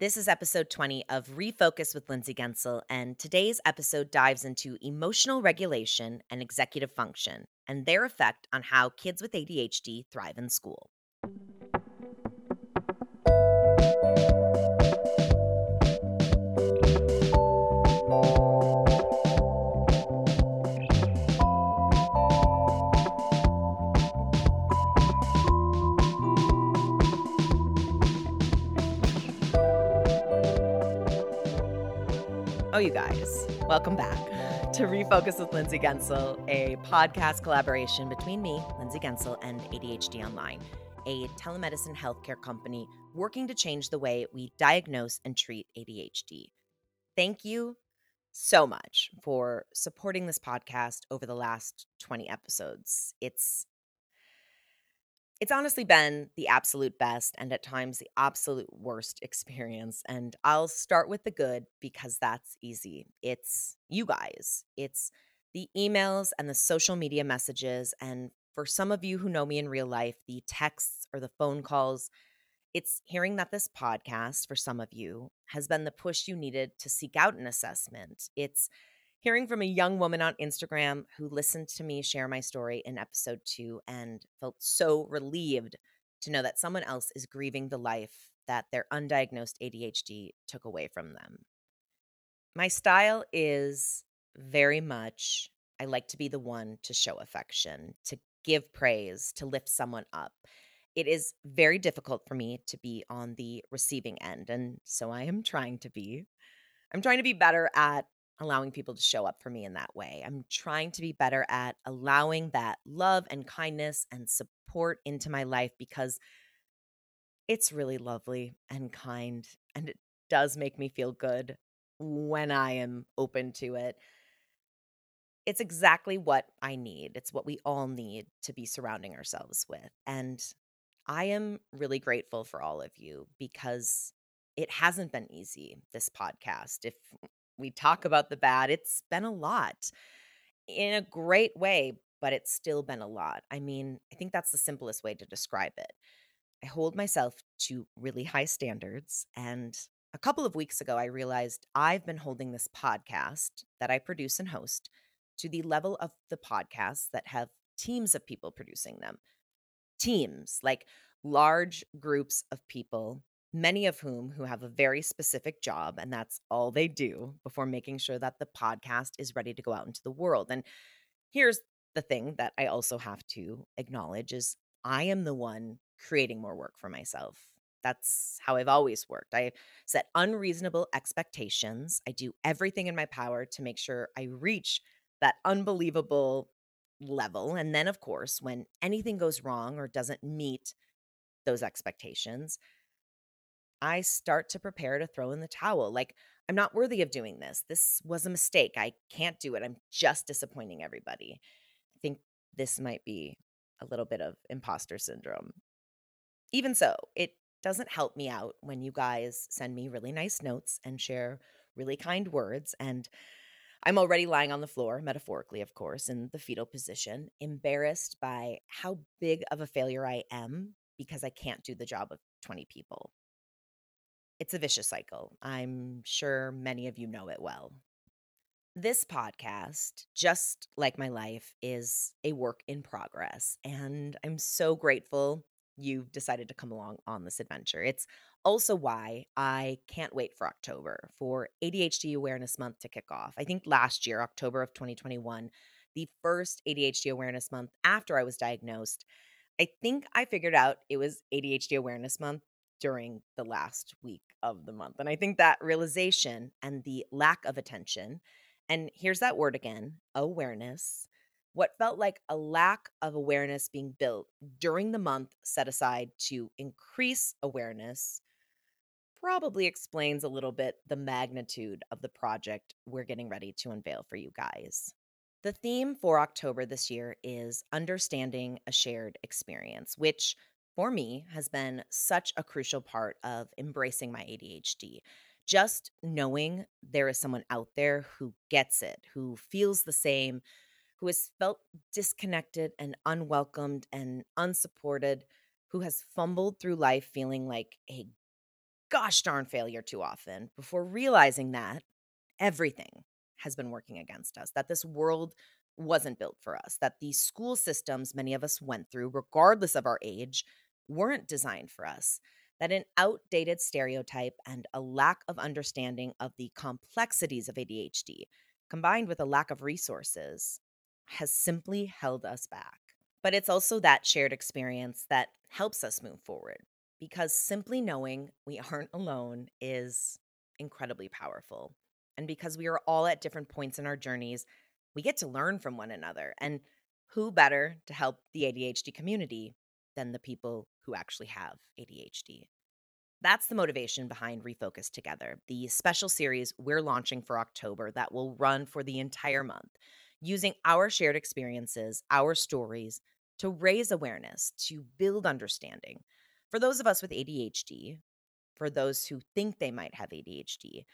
This is episode 20 of Refocused with Lindsay Guentzel, and today's episode dives into emotional regulation and executive function and their effect on how kids with ADHD thrive in school. You guys, welcome back to Refocused with Lindsay Guentzel, a podcast collaboration between me, Lindsay Guentzel, and ADHD Online, a telemedicine healthcare company working to change the way we diagnose and treat ADHD. Thank you so much for supporting this podcast over the last 20 episodes. It's it's honestly been the absolute best and at times the absolute worst experience. And I'll start with the good because that's easy. It's you guys, it's the emails and the social media messages. And for some of you who know me in real life, the texts or the phone calls. It's hearing that this podcast, for some of you, has been the push you needed to seek out an assessment. It's hearing from a young woman on Instagram who listened to me share my story in episode two and felt so relieved to know that someone else is grieving the life that their undiagnosed ADHD took away from them. My style is very much, I like to be the one to show affection, to give praise, to lift someone up. It is very difficult for me to be on the receiving end, and so I am trying to be. I'm trying to be better at allowing people to show up for me in that way. I'm trying to be better at allowing that love and kindness and support into my life because it's really lovely and kind and it does make me feel good when I am open to it. It's exactly what I need. It's what we all need to be surrounding ourselves with. And I am really grateful for all of you because it hasn't been easy, this podcast. If we talk about the bad, it's been a lot in a great way, but it's still been a lot. I mean, I think that's the simplest way to describe it. I hold myself to really high standards. And a couple of weeks ago, I realized I've been holding this podcast that I produce and host to the level of the podcasts that have teams of people producing them. Teams, like large groups of people many of whom who have a very specific job and that's all they do before making sure that the podcast is ready to go out into the world. And here's the thing that I also have to acknowledge is I am the one creating more work for myself. That's how I've always worked. I set unreasonable expectations. I do everything in my power to make sure I reach that unbelievable level. And then, of course, when anything goes wrong or doesn't meet those expectations, I start to prepare to throw in the towel. Like, I'm not worthy of doing this. This was a mistake. I can't do it. I'm just disappointing everybody. I think this might be a little bit of imposter syndrome. Even so, it doesn't help me out when you guys send me really nice notes and share really kind words. And I'm already lying on the floor, metaphorically, of course, in the fetal position, embarrassed by how big of a failure I am because I can't do the job of 20 people. It's a vicious cycle. I'm sure many of you know it well. This podcast, just like my life, is a work in progress. And I'm so grateful you've decided to come along on this adventure. It's also why I can't wait for October for ADHD Awareness Month to kick off. I think last year, October of 2021, the first ADHD Awareness Month after I was diagnosed, I think I figured out it was ADHD Awareness Month during the last week of the month. And I think that realization and the lack of attention, and here's that word again awareness, what felt like a lack of awareness being built during the month set aside to increase awareness probably explains a little bit the magnitude of the project we're getting ready to unveil for you guys. The theme for October this year is understanding a shared experience, which for me has been such a crucial part of embracing my ADHD. Just knowing there is someone out there who gets it, who feels the same, who has felt disconnected and unwelcomed and unsupported, who has fumbled through life feeling like a gosh darn failure too often before realizing that everything has been working against us, that this world wasn't built for us, that the school systems many of us went through, regardless of our age, weren't designed for us, that an outdated stereotype and a lack of understanding of the complexities of ADHD, combined with a lack of resources, has simply held us back. But it's also that shared experience that helps us move forward because simply knowing we aren't alone is incredibly powerful. And because we are all at different points in our journeys, we get to learn from one another. And who better to help the ADHD community than the people who actually have ADHD? That's the motivation behind Refocused Together, the special series we're launching for October that will run for the entire month, using our shared experiences, our stories to raise awareness, to build understanding. For those of us with ADHD, for those who think they might have ADHD,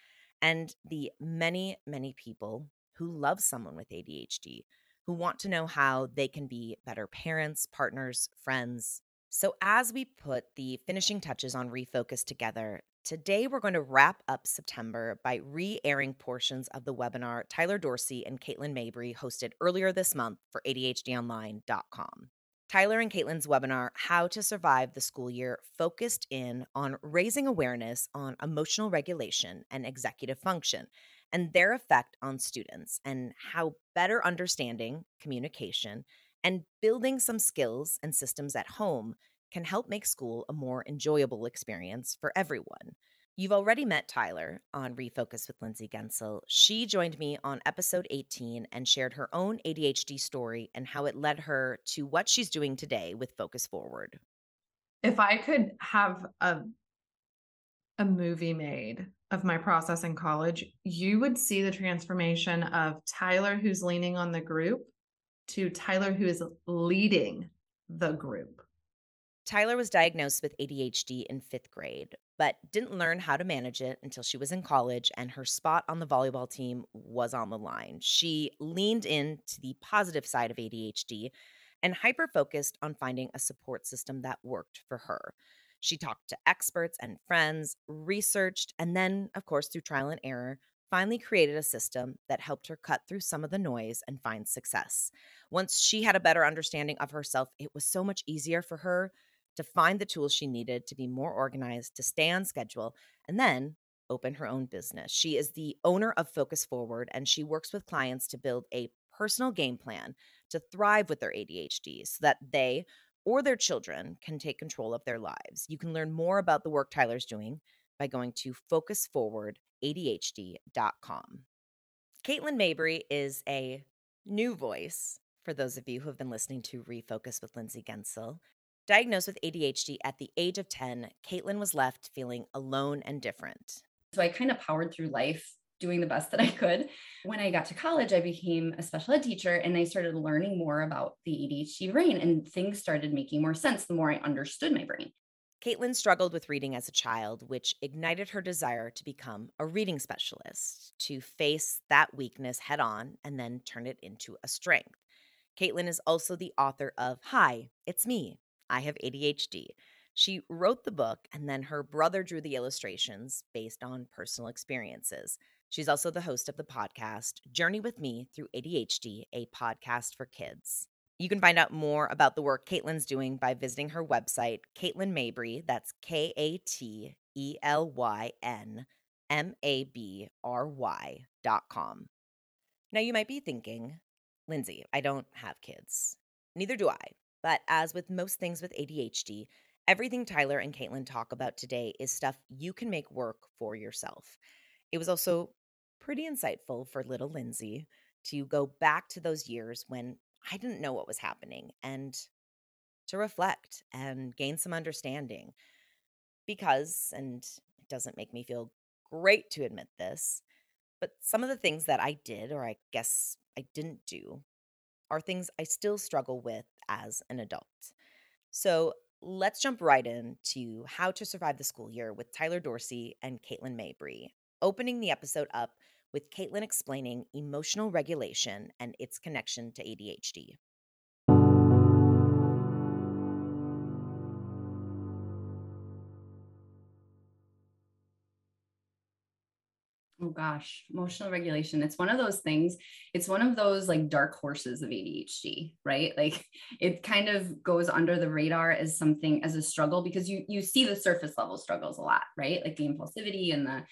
and the many, many people who love someone with ADHD, who want to know how they can be better parents, partners, friends. So, as we put the finishing touches on Refocused together, today we're going to wrap up September by re airing portions of the webinar Tyler Dorsey and Katelyn Mabry hosted earlier this month for ADHDonline.com. Tyler and Katelyn's webinar, How to Survive the School Year, focused in on raising awareness on emotional regulation and executive function and their effect on students, and how better understanding communication and building some skills and systems at home can help make school a more enjoyable experience for everyone. You've already met Tyler on Refocused with Lindsay Guentzel. She joined me on episode 18 and shared her own ADHD story and how it led her to what she's doing today with Focus Forward. If I could have a a movie made of my process in college, you would see the transformation of Tyler who's leaning on the group to Tyler who is leading the group. Tyler was diagnosed with ADHD in fifth grade, but didn't learn how to manage it until she was in college and her spot on the volleyball team was on the line. She leaned into the positive side of ADHD and hyper focused on finding a support system that worked for her. She talked to experts and friends, researched, and then, of course, through trial and error, finally created a system that helped her cut through some of the noise and find success. Once she had a better understanding of herself, it was so much easier for her to find the tools she needed to be more organized, to stay on schedule, and then open her own business. She is the owner of Focus Forward, and she works with clients to build a personal game plan to thrive with their ADHD so that they or their children can take control of their lives. You can learn more about the work Tyler's doing by going to focusforwardadhd.com. Katelyn Mabry is a new voice for those of you who have been listening to Refocused with Lindsay Guentzel. Diagnosed with ADHD at the age of 10, Katelyn was left feeling alone and different. So I kind of powered through life doing the best that I could. When I got to college, I became a special ed teacher and I started learning more about the ADHD brain and things started making more sense the more I understood my brain. Katelyn struggled with reading as a child, which ignited her desire to become a reading specialist, to face that weakness head on and then turn it into a strength. Katelyn is also the author of Hi, It's Me, I Have ADHD. She wrote the book, and then her brother drew the illustrations based on personal experiences. She's also the host of the podcast Journey with Me Through ADHD, a podcast for kids. You can find out more about the work Katelyn's doing by visiting her website, Katelyn Mabry. That's K A T E L Y N M A B R Y dot com. Now, you might be thinking, Lindsay, I don't have kids. Neither do I. But as with most things with ADHD, everything Tyler and Katelyn talk about today is stuff you can make work for yourself. It was also pretty insightful for little Lindsay to go back to those years when I didn't know what was happening and to reflect and gain some understanding. Because, and it doesn't make me feel great to admit this, but some of the things that I did, or I guess I didn't do, are things I still struggle with as an adult. So let's jump right into how to survive the school year with Tyler Dorsey and Katelyn Mabry, opening the episode up with Katelyn explaining emotional regulation and its connection to ADHD. Oh gosh, emotional regulation. It's one of those things. It's one of those like dark horses of ADHD, right? Like it kind of goes under the radar as something as a struggle because you you see the surface level struggles a lot, right? Like the impulsivity and the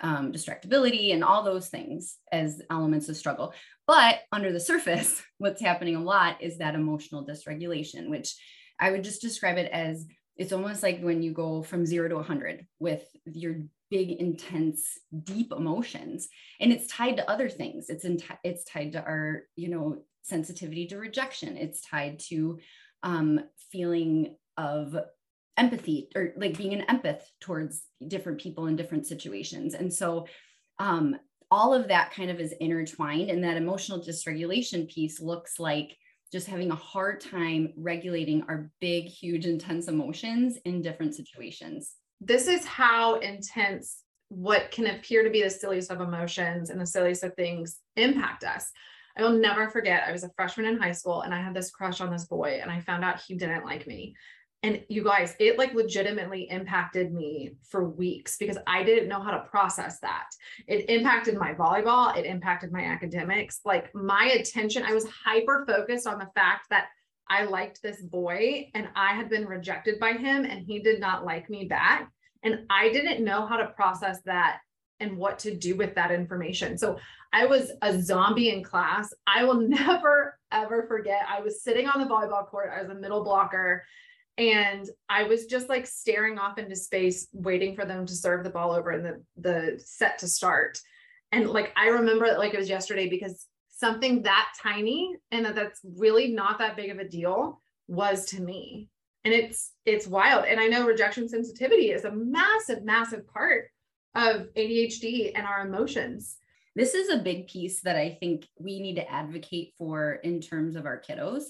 um, distractibility and all those things as elements of struggle. But under the surface, what's happening a lot is that emotional dysregulation, which I would just describe it as it's almost like when you go from zero to 100 with your big intense deep emotions. And it's tied to other things. It's in it's tied to our you know sensitivity to rejection. It's tied to um, feeling of empathy or like being an empath towards different people in different situations and so um, all of that kind of is intertwined and that emotional dysregulation piece looks like just having a hard time regulating our big huge intense emotions in different situations this is how intense what can appear to be the silliest of emotions and the silliest of things impact us. I will never forget, I was a freshman in high school and I had this crush on this boy, and I found out he didn't like me. And you guys, it like legitimately impacted me for weeks because I didn't know how to process that. It impacted my volleyball, it impacted my academics. Like my attention, I was hyper focused on the fact that I liked this boy and I had been rejected by him and he did not like me back. And I didn't know how to process that and what to do with that information. So I was a zombie in class. I will never, ever forget. I was sitting on the volleyball court, I was a middle blocker. And I was just like staring off into space, waiting for them to serve the ball over and the, the set to start. And like I remember it like it was yesterday because something that tiny and that that's really not that big of a deal was to me. And it's it's wild. And i know rejection sensitivity is a massive massive part of adhd and our emotions. This is a big piece that i think we need to advocate for in terms of our kiddos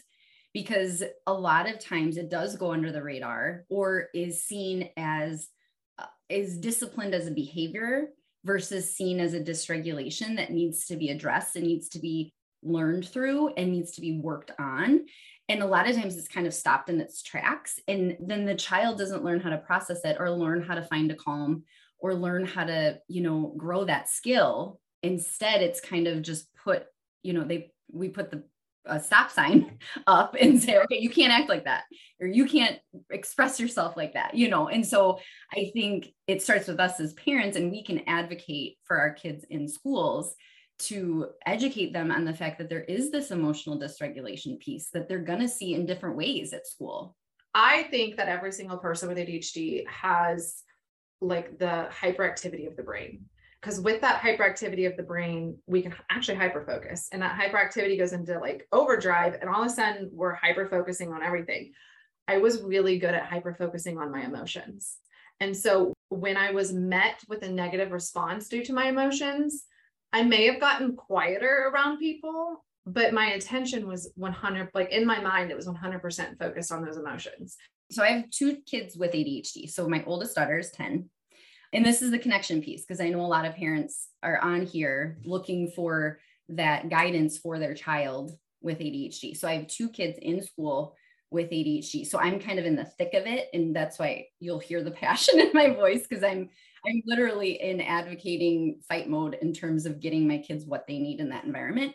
because a lot of times it does go under the radar or is seen as uh, is disciplined as a behavior versus seen as a dysregulation that needs to be addressed and needs to be learned through and needs to be worked on. And a lot of times it's kind of stopped in its tracks. And then the child doesn't learn how to process it or learn how to find a calm or learn how to, you know, grow that skill. Instead, it's kind of just put, you know, they, we put the a stop sign up and say, okay, you can't act like that, or you can't express yourself like that, you know. And so I think it starts with us as parents, and we can advocate for our kids in schools to educate them on the fact that there is this emotional dysregulation piece that they're going to see in different ways at school. I think that every single person with ADHD has like the hyperactivity of the brain because with that hyperactivity of the brain we can actually hyper focus and that hyperactivity goes into like overdrive and all of a sudden we're hyper focusing on everything. I was really good at hyper focusing on my emotions. And so when i was met with a negative response due to my emotions i may have gotten quieter around people but my attention was 100 like in my mind it was 100% focused on those emotions. So i have two kids with adhd so my oldest daughter is 10 and this is the connection piece because I know a lot of parents are on here looking for that guidance for their child with ADHD. So I have two kids in school with ADHD. So I'm kind of in the thick of it and that's why you'll hear the passion in my voice because I'm I'm literally in advocating fight mode in terms of getting my kids what they need in that environment.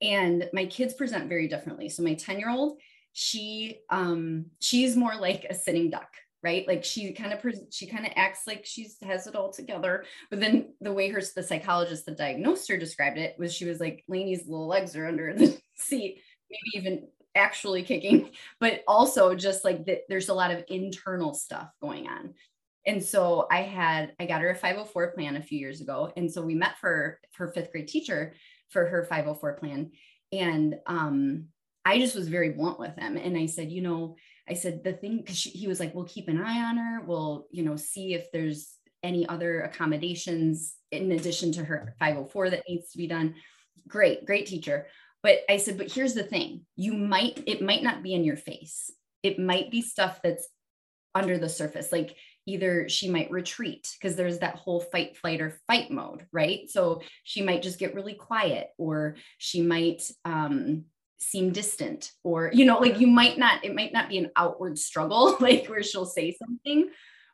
And my kids present very differently. So my 10-year-old, she um she's more like a sitting duck right? Like she kind of she kind of acts like she has it all together. But then the way her the psychologist that diagnosed her described it was she was like Lainey's little legs are under the seat maybe even actually kicking. But also just like that there's a lot of internal stuff going on. And so i had i got her a 504 plan a few years ago. And so we met for her fifth grade teacher for her 504 plan. And um i just was very blunt with him and i said you know I said, the thing, because he was like, we'll keep an eye on her. We'll, you know, see if there's any other accommodations in addition to her 504 that needs to be done. Great, great teacher. But I said, but here's the thing you might, it might not be in your face. It might be stuff that's under the surface. Like either she might retreat because there's that whole fight, flight, or fight mode, right? So she might just get really quiet, or she might, um, seem distant or you know like you might not it might not be an outward struggle like where she'll say something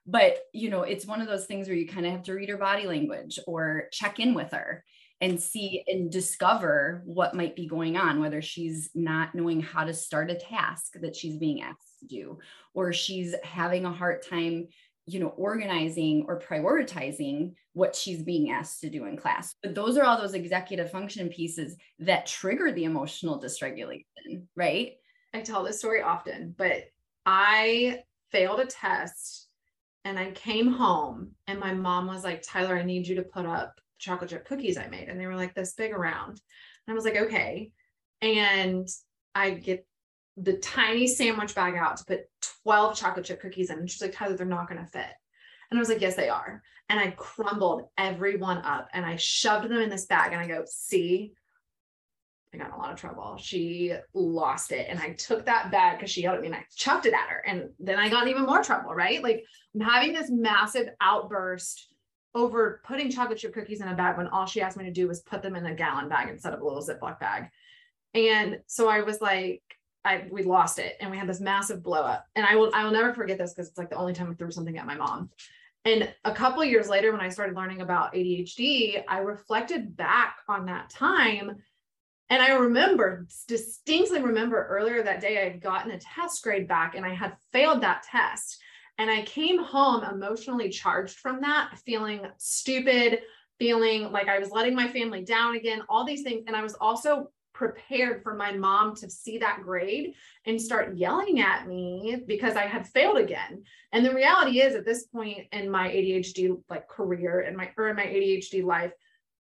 but you know it's one of those things where you kind of have to read her body language or check in with her and see and discover what might be going on whether she's not knowing how to start a task that she's being asked to do or she's having a hard time you know organizing or prioritizing what she's being asked to do in class but those are all those executive function pieces that trigger the emotional dysregulation right i tell this story often but i failed a test and I came home and my mom was like, Tyler, I need you to put up chocolate chip cookies I made. And they were like this big around. And I was like, okay. And I get the tiny sandwich bag out to put 12 chocolate chip cookies in. And she's like, Tyler, they're not going to fit. And I was like, yes, they are. And I crumbled every one up and I shoved them in this bag. And I go, see, I got in a lot of trouble. She lost it. And I took that bag because she yelled at me and I chucked it at her. And then I got even more trouble, right? Like I'm having this massive outburst over putting chocolate chip cookies in a bag when all she asked me to do was put them in a gallon bag instead of a little Ziploc bag. And so I was like, I we lost it and we had this massive blow up. And I will I will never forget this because it's like the only time I threw something at my mom. And a couple years later, when I started learning about ADHD, I reflected back on that time and I remember distinctly remember earlier that day I had gotten a test grade back and I had failed that test. And I came home emotionally charged from that, feeling stupid, feeling like I was letting my family down again, all these things. And I was also prepared for my mom to see that grade and start yelling at me because I had failed again. And the reality is at this point in my ADHD like career and my or in my ADHD life,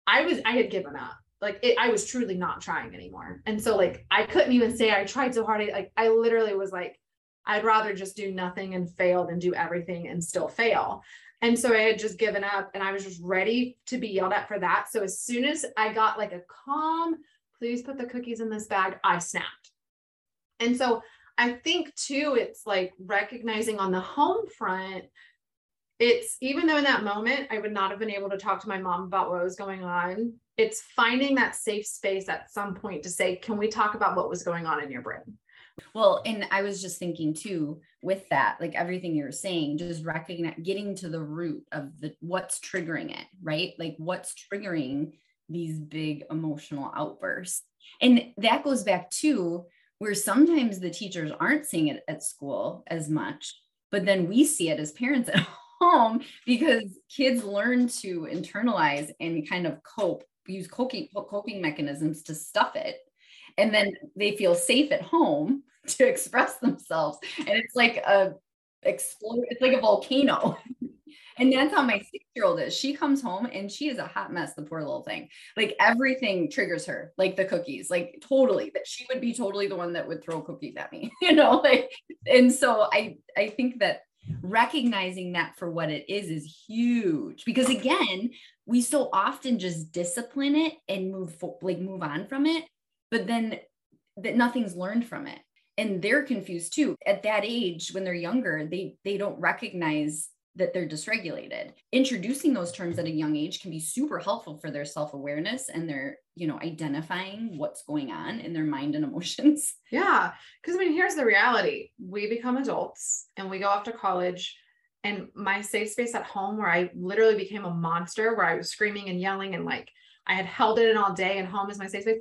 I was I had given up like it, I was truly not trying anymore. And so like I couldn't even say I tried so hard. I, like I literally was like, I'd rather just do nothing and fail than do everything and still fail. And so I had just given up and I was just ready to be yelled at for that. So as soon as I got like a calm, please put the cookies in this bag, I snapped. And so I think too, it's like recognizing on the home front, it's even though in that moment I would not have been able to talk to my mom about what was going on, it's finding that safe space at some point to say, can we talk about what was going on in your brain? Well, and I was just thinking too with that, like everything you're saying, just recognizing, getting to the root of the what's triggering it, right? Like what's triggering these big emotional outbursts. And that goes back to where sometimes the teachers aren't seeing it at school as much, but then we see it as parents at home because kids learn to internalize and kind of cope use coping coping mechanisms to stuff it. And then they feel safe at home to express themselves. And it's like a explode it's like a volcano and that's how my six year old is. She comes home and she is a hot mess the poor little thing. Like everything triggers her like the cookies like totally. That she would be totally the one that would throw cookies at me you know like and so i i think that recognizing that for what it is is huge. Because again we so often just discipline it and move like move on from it but then that nothing's learned from it. And they're confused too. At that age when they're younger they they don't recognize that they're dysregulated. Introducing those terms at a young age can be super helpful for their self-awareness and their you know identifying what's going on in their mind and emotions. Yeah because i mean here's the reality. We become adults and we go off to college and my safe space at home where I literally became a monster where I was screaming and yelling and like I had held it in all day and home is my safe space.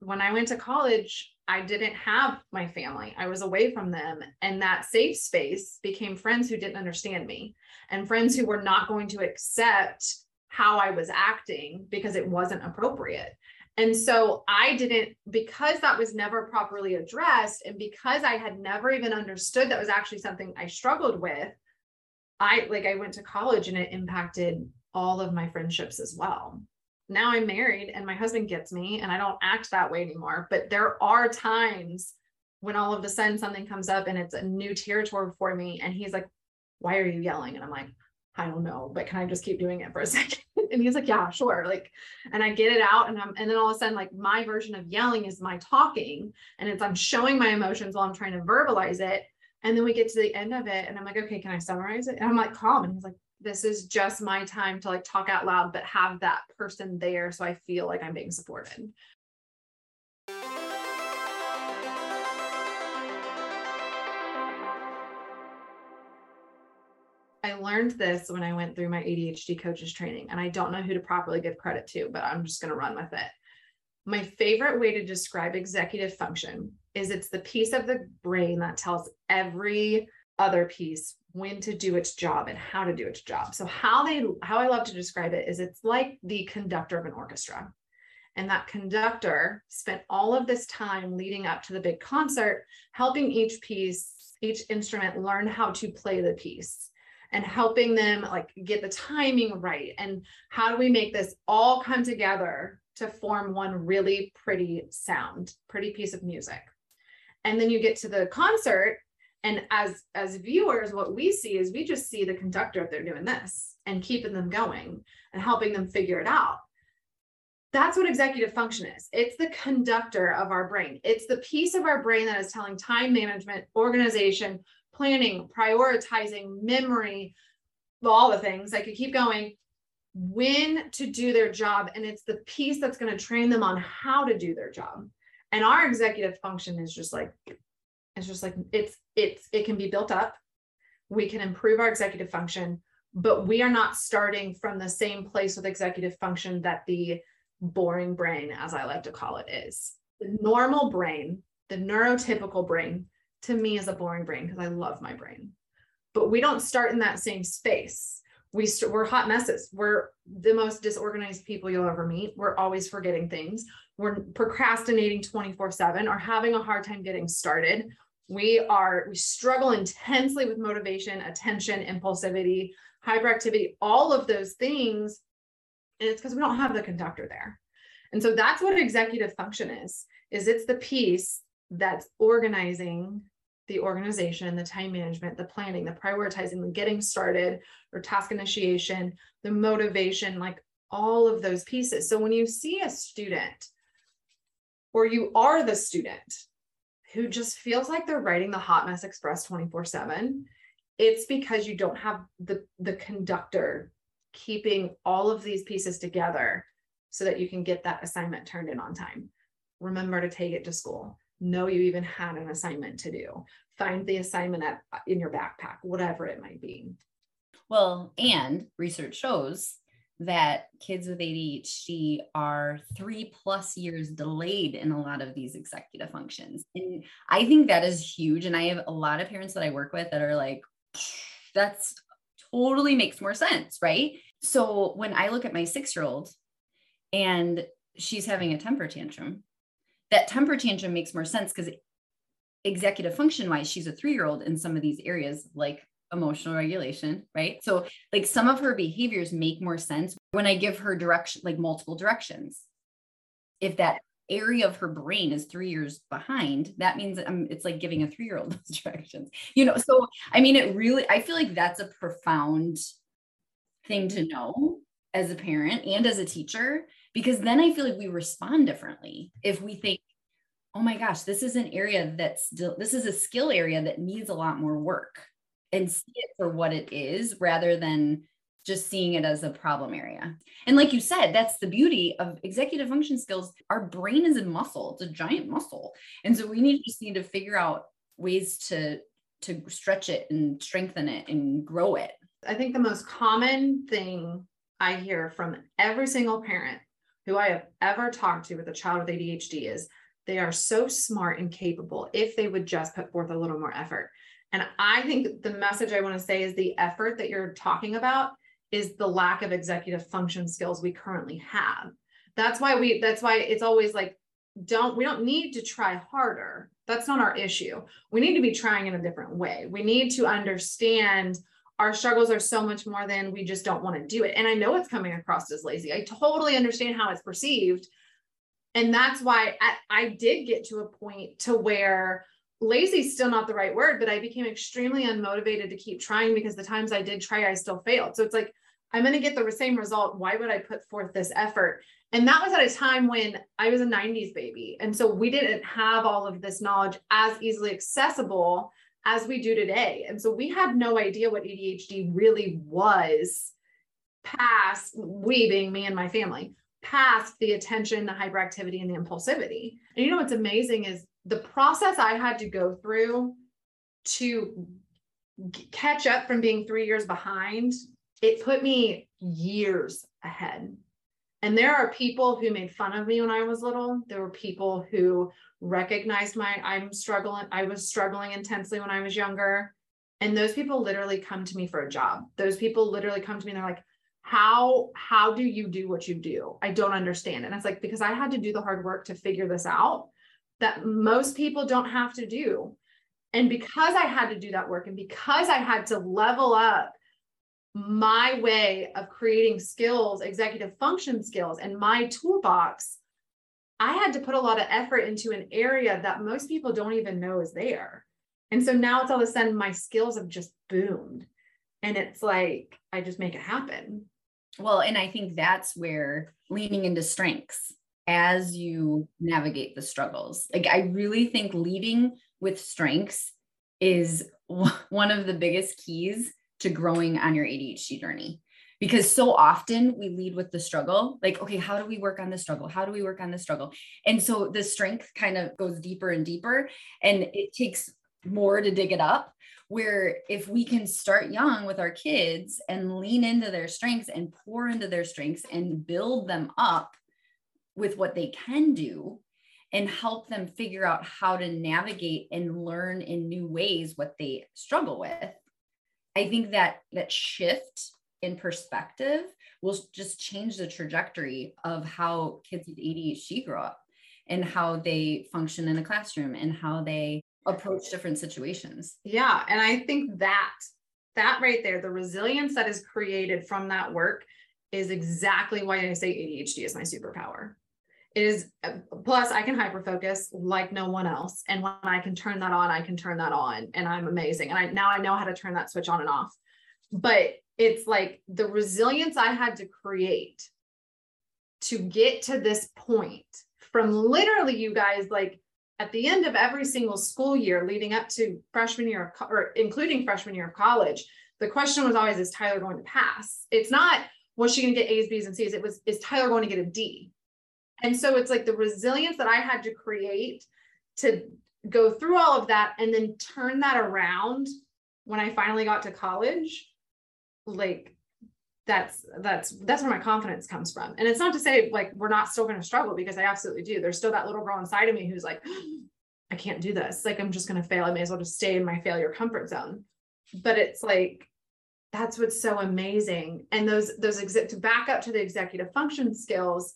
When I went to college, I didn't have my family. I was away from them. And that safe space became friends who didn't understand me and friends who were not going to accept how I was acting because it wasn't appropriate. And so I didn't, because that was never properly addressed, and because I had never even understood that was actually something I struggled with, I like I went to college and it impacted all of my friendships as well. Now I'm married and my husband gets me and I don't act that way anymore, but there are times when all of a sudden something comes up and it's a new territory for me and he's like, "Why are you yelling?" and I'm like, I don't know, but can I just keep doing it for a second? and he's like, yeah, sure. Like, and I get it out. And I'm, and then all of a sudden, like my version of yelling is my talking. And it's, I'm showing my emotions while I'm trying to verbalize it. And then we get to the end of it and I'm like, okay, can I summarize it? And I'm like, calm. And he's like, this is just my time to like talk out loud, but have that person there. So I feel like I'm being supported. I learned this when I went through my ADHD coaches training, and I don't know who to properly give credit to, but I'm just going to run with it. My favorite way to describe executive function is it's the piece of the brain that tells every other piece when to do its job and how to do its job. So how they how I love to describe it is it's like the conductor of an orchestra. And that conductor spent all of this time leading up to the big concert helping each piece, each instrument learn how to play the piece and helping them like get the timing right and how do we make this all come together to form one really pretty sound, pretty piece of music. And then you get to the concert and as as viewers what we see is we just see the conductor if they're doing this and keeping them going and helping them figure it out. That's what executive function is. It's the conductor of our brain. It's the piece of our brain that is telling time management organization planning prioritizing memory all the things i could keep going when to do their job. And it's the piece that's going to train them on how to do their job. And our executive function is just like it's just like it's it's it can be built up. We can improve our executive function, but we are not starting from the same place with executive function that the boring brain, as I like to call it, is. The normal brain, the neurotypical brain, to me is a boring brain because I love my brain. But we don't start in that same space. We st- we're hot messes. We're the most disorganized people you'll ever meet. We're always forgetting things. We're procrastinating 24 7 or having a hard time getting started we are we struggle intensely with motivation attention impulsivity hyperactivity all of those things. And it's because we don't have the conductor there. And so that's what executive function is is it's the piece that's organizing the organization the time management the planning the prioritizing the getting started or task initiation the motivation like all of those pieces. So when you see a student or you are the student who just feels like they're writing the hot mess express 24 7 it's because you don't have the the conductor keeping all of these pieces together so that you can get that assignment turned in on time. Remember to take it to school. Know you even had an assignment to do. Find the assignment at, in your backpack whatever it might be. Well and research shows that kids with ADHD are three plus years delayed in a lot of these executive functions. And I think that is huge. And I have a lot of parents that I work with that are like, that's totally makes more sense. Right. So when I look at my six year old and she's having a temper tantrum, that temper tantrum makes more sense because executive function wise, she's a three year old in some of these areas, like emotional regulation, right? So, like some of her behaviors make more sense when I give her direction, like multiple directions. If that area of her brain is three years behind, that means it's like giving a three year old those directions, you know? So, I mean, it really, I feel like that's a profound thing to know as a parent and as a teacher, because then I feel like we respond differently if we think, oh my gosh, this is an area that's, this is a skill area that needs a lot more work and see it for what it is rather than just seeing it as a problem area. And like you said, that's the beauty of executive function skills. Our brain is a muscle, it's a giant muscle. And so we need just need to figure out ways to to stretch it and strengthen it and grow it. I think the most common thing I hear from every single parent who I have ever talked to with a child with ADHD is they are so smart and capable if they would just put forth a little more effort. And I think the message I want to say is the effort that you're talking about is the lack of executive function skills we currently have. That's why we that's why it's always like don't we don't need to try harder. That's not our issue. We need to be trying in a different way. We need to understand our struggles are so much more than we just don't want to do it. And I know it's coming across as lazy. I totally understand how it's perceived. And that's why I, I did get to a point to where lazy is still not the right word, but I became extremely unmotivated to keep trying because the times I did try, I still failed. So it's like, I'm going to get the same result. Why would I put forth this effort? And that was at a time when I was a 90s baby. And so we didn't have all of this knowledge as easily accessible as we do today. And so we had no idea what ADHD really was past we being me and my family past the attention the hyperactivity and the impulsivity and you know what's amazing is the process I had to go through to catch up from being three years behind, it put me years ahead. And there are people who made fun of me when I was little. There were people who recognized my I'm struggling. I was struggling intensely when I was younger. And those people literally come to me for a job. Those people literally come to me and they're like, how how do you do what you do? I don't understand. And it's like because I had to do the hard work to figure this out that most people don't have to do. And mm-hmm. because I had to do that work and because I had to level up my way of creating skills, executive function skills, and my toolbox, I had to put a lot of effort into an area that most people don't even know is there. And so now it's all of a sudden my skills have just boomed. And it's like, I just make it happen. Well, and I think that's where leaning into strengths as you navigate the struggles. Like, I really think leading with strengths is one of the biggest keys to growing on your ADHD journey. Because so often we lead with the struggle, like, okay, how do we work on the struggle? How do we work on the struggle? And so the strength kind of goes deeper and deeper, and it takes more to dig it up. Where if we can start young with our kids and lean into their strengths and pour into their strengths and build them up with what they can do, and help them figure out how to navigate and learn in new ways what they struggle with i think that that shift in perspective will just change the trajectory of how kids with adhd grow up and how they function in a classroom and how they approach different situations. Yeah and i think that that right there the resilience that is created from that work is exactly why i say adhd is my superpower it is plus i can hyper focus like no one else. And when i can turn that on i can turn that on and i'm amazing. And i now i know how to turn that switch on and off. But it's like the resilience i had to create to get to this point from literally you guys like at the end of every single school year leading up to freshman year of, or including freshman year of college the question was always is tyler going to pass? It's not was she going to get a's b's and c's? It was is tyler going to get a d and so it's like the resilience that I had to create to go through all of that and then turn that around when I finally got to college. Like that's that's that's where my confidence comes from. And it's not to say like we're not still going to struggle because I absolutely do. There's still that little girl inside of me who's like, I can't do this. Like I'm just going to fail. I may as well just stay in my failure comfort zone. But it's like that's what's so amazing. And those those exit to back up to the executive function skills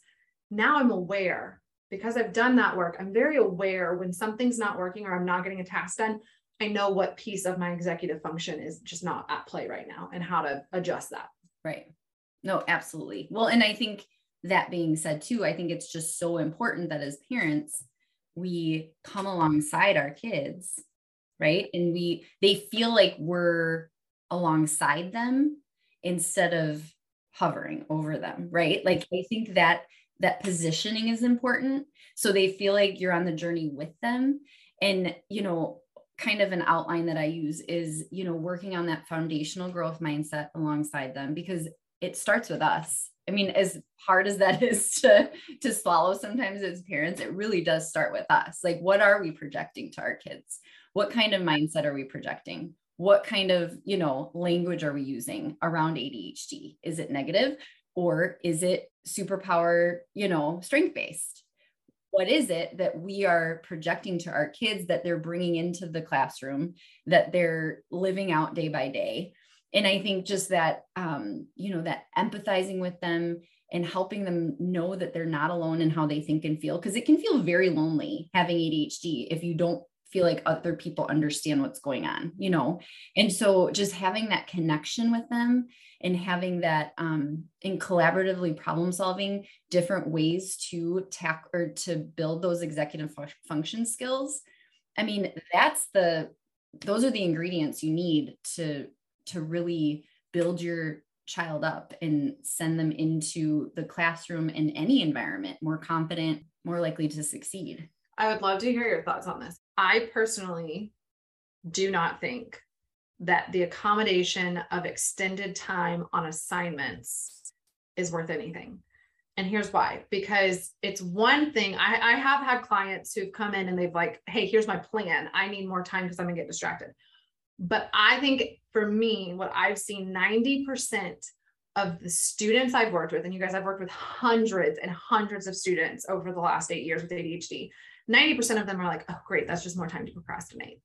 now I'm aware because I've done that work. I'm very aware when something's not working or I'm not getting a task done. I know what piece of my executive function is just not at play right now and how to adjust that. Right. No, absolutely. Well, and I think that being said, too, I think it's just so important that as parents, we come alongside our kids, right? And we, they feel like we're alongside them instead of hovering over them, right? Like, I think that that positioning is important. So they feel like you're on the journey with them. And you know kind of an outline that i use is you know working on that foundational growth mindset alongside them because it starts with us. I mean as hard as that is to to swallow sometimes as parents it really does start with us. Like what are we projecting to our kids? What kind of mindset are we projecting? What kind of you know language are we using around adhd is it negative or is it superpower, you know, strength based? What is it that we are projecting to our kids that they're bringing into the classroom, that they're living out day by day? And I think just that, um, you know, that empathizing with them and helping them know that they're not alone in how they think and feel, because it can feel very lonely having ADHD if you don't feel like other people understand what's going on, you know? And so just having that connection with them and having that um, in collaboratively problem solving different ways to tack or to build those executive fu- function skills i mean that's the those are the ingredients you need to to really build your child up and send them into the classroom in any environment more confident more likely to succeed i would love to hear your thoughts on this i personally do not think that the accommodation of extended time on assignments is worth anything. And here's why because it's one thing I, I have had clients who've come in and they've like, hey, here's my plan. I need more time because I'm gonna get distracted. But I think for me, what I've seen 90% of the students I've worked with, and you guys, I've worked with hundreds and hundreds of students over the last eight years with ADHD. 90% of them are like, oh, great, that's just more time to procrastinate.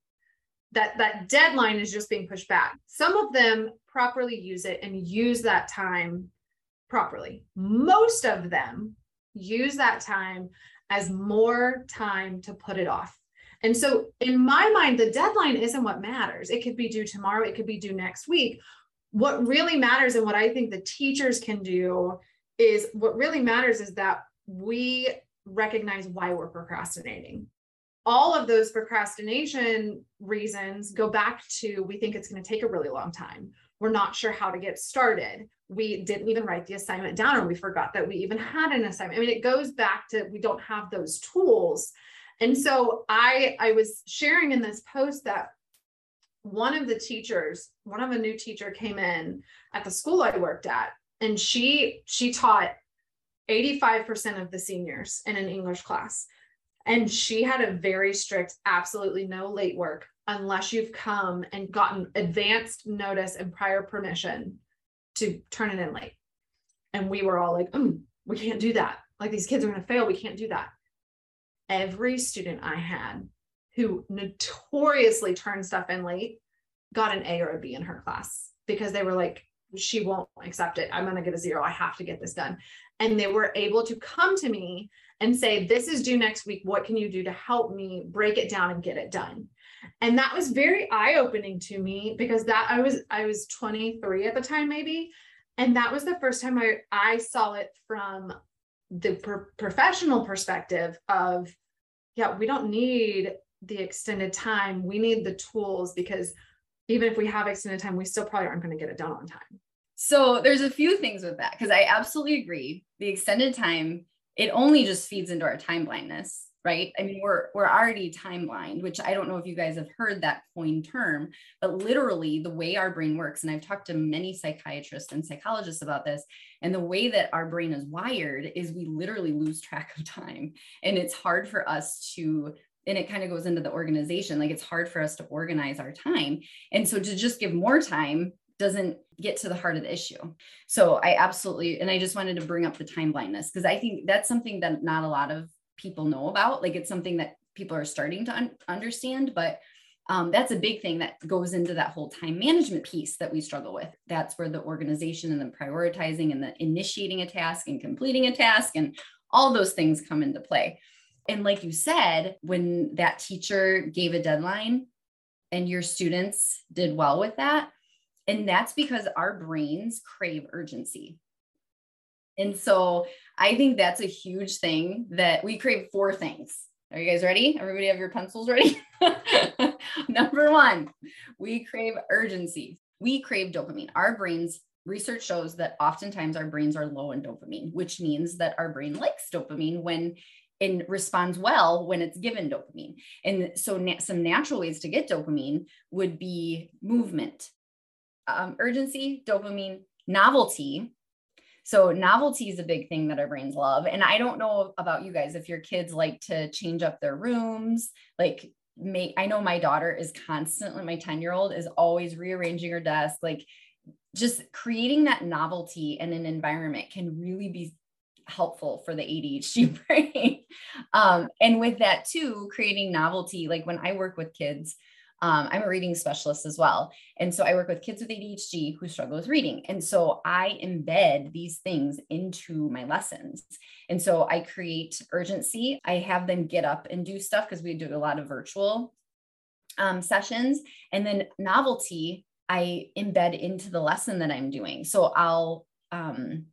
That that deadline is just being pushed back. Some of them properly use it and use that time properly. Most of them use that time as more time to put it off. And so, in my mind, the deadline isn't what matters. It could be due tomorrow, it could be due next week. What really matters, and what I think the teachers can do, is what really matters is that we recognize why we're procrastinating. All of those procrastination reasons go back to we think it's going to take a really long time. We're not sure how to get started. We didn't even write the assignment down, or we forgot that we even had an assignment. I mean, it goes back to we don't have those tools. And so I I was sharing in this post that one of the teachers, one of a new teacher came in at the school I worked at, and she she taught 85% of the seniors in an English class. And she had a very strict, absolutely no late work unless you've come and gotten advanced notice and prior permission to turn it in late. And we were all like, mm, we can't do that. Like these kids are going to fail. We can't do that. Every student I had who notoriously turned stuff in late got an A or a B in her class because they were like, she won't accept it. I'm going to get a zero. I have to get this done. And they were able to come to me and say, This is due next week. What can you do to help me break it down and get it done? And that was very eye-opening to me because that I was I was 23 at the time, maybe. And that was the first time I, I saw it from the pro- professional perspective of, yeah, we don't need the extended time. We need the tools because even if we have extended time, we still probably aren't going to get it done on time. So there's a few things with that because I absolutely agree. The extended time, it only just feeds into our time blindness, right? I mean, we're we're already time blind, which I don't know if you guys have heard that coin term, but literally the way our brain works, and I've talked to many psychiatrists and psychologists about this, and the way that our brain is wired is we literally lose track of time. And it's hard for us to and it kind of goes into the organization like it's hard for us to organize our time and so to just give more time doesn't get to the heart of the issue so i absolutely and i just wanted to bring up the time blindness because i think that's something that not a lot of people know about like it's something that people are starting to un- understand but um, that's a big thing that goes into that whole time management piece that we struggle with. That's where the organization and the prioritizing and the initiating a task and completing a task and all those things come into play. And like you said, when that teacher gave a deadline and your students did well with that, and that's because our brains crave urgency. And so I think that's a huge thing that we crave four things. Are you guys ready? Everybody have your pencils ready? Number one, we crave urgency. We crave dopamine. Our brains, research shows that oftentimes our brains are low in dopamine, which means that our brain likes dopamine when and responds well when it's given dopamine. And so, na- some natural ways to get dopamine would be movement, um, urgency, dopamine, novelty. So, novelty is a big thing that our brains love. And I don't know about you guys if your kids like to change up their rooms, like make, I know my daughter is constantly, my 10 year old is always rearranging her desk, like just creating that novelty in an environment can really be helpful for the ADHD brain. um, and with that too, creating novelty, like when I work with kids, um, I'm a reading specialist as well. And so I work with kids with ADHD who struggle with reading. And so I embed these things into my lessons. And so I create urgency. I have them get up and do stuff because we do a lot of virtual um, sessions. And then novelty, I embed into the lesson that I'm doing. So I'll, um,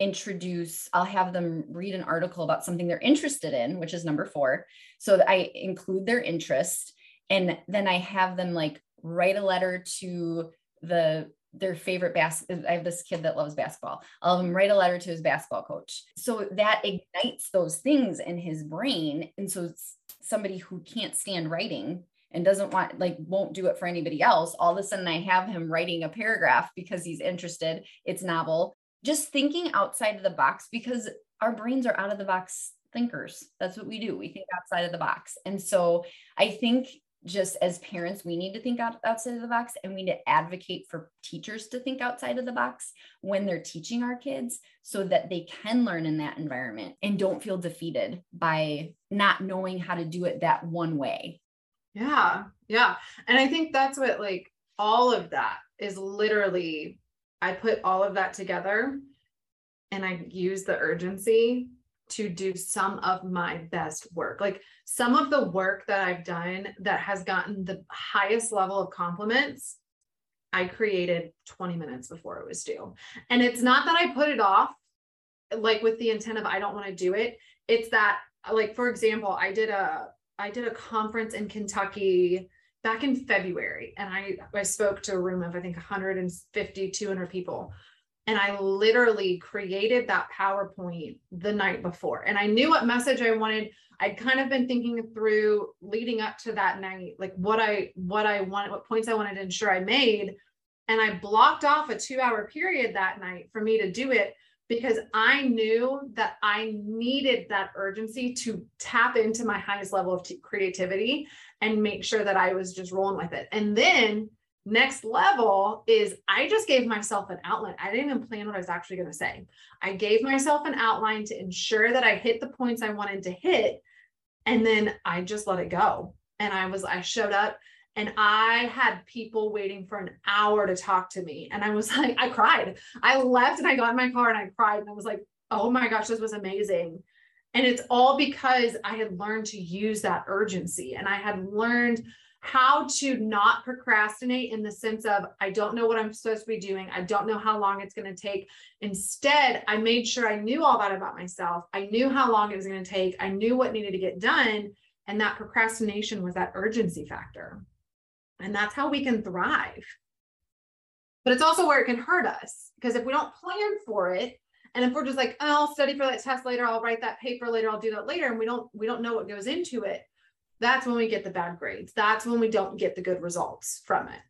introduce i'll have them read an article about something they're interested in which is number four. So i include their interest and then i have them like write a letter to the their favorite bas i have this kid that loves basketball. I'll have him write a letter to his basketball coach. So that ignites those things in his brain and so somebody who can't stand writing and doesn't want like won't do it for anybody else all of a sudden i have him writing a paragraph because he's interested it's novel just thinking outside of the box because our brains are out of the box thinkers. That's what we do. We think outside of the box. And so I think just as parents, we need to think out, outside of the box and we need to advocate for teachers to think outside of the box when they're teaching our kids so that they can learn in that environment and don't feel defeated by not knowing how to do it that one way. Yeah. Yeah. And I think that's what like all of that is literally, I put all of that together and I use the urgency to do some of my best work. Like some of the work that I've done that has gotten the highest level of compliments, I created 20 minutes before it was due. And it's not that I put it off like with the intent of I don't want to do it. It's that like for example, I did a I did a conference in Kentucky back in February and I I spoke to a room of I think 150 200 people and I literally created that PowerPoint the night before. And I knew what message I wanted. I'd kind of been thinking through leading up to that night, like what I what I wanted, what points I wanted to ensure I made. And I blocked off a two hour period that night for me to do it because I knew that I needed that urgency to tap into my highest level of t- creativity and make sure that I was just rolling with it. And then Next level is I just gave myself an outline. I didn't even plan what I was actually going to say. I gave myself an outline to ensure that I hit the points I wanted to hit. And then I just let it go. And I was, I showed up and I had people waiting for an hour to talk to me. And I was like, I cried. I left and I got in my car and I cried. And I was like, oh my gosh, this was amazing. And it's all because I had learned to use that urgency and I had learned how to not procrastinate in the sense of I don't know what I'm supposed to be doing. I don't know how long it's going to take. Instead, I made sure I knew all that about myself. I knew how long it was going to take. I knew what needed to get done. And that procrastination was that urgency factor. And that's how we can thrive. But it's also where it can hurt us because if we don't plan for it, and if we're just like, oh, I'll study for that test later, I'll write that paper later, I'll do that later, and we don't we don't know what goes into it, that's when we get the bad grades. That's when we don't get the good results from it.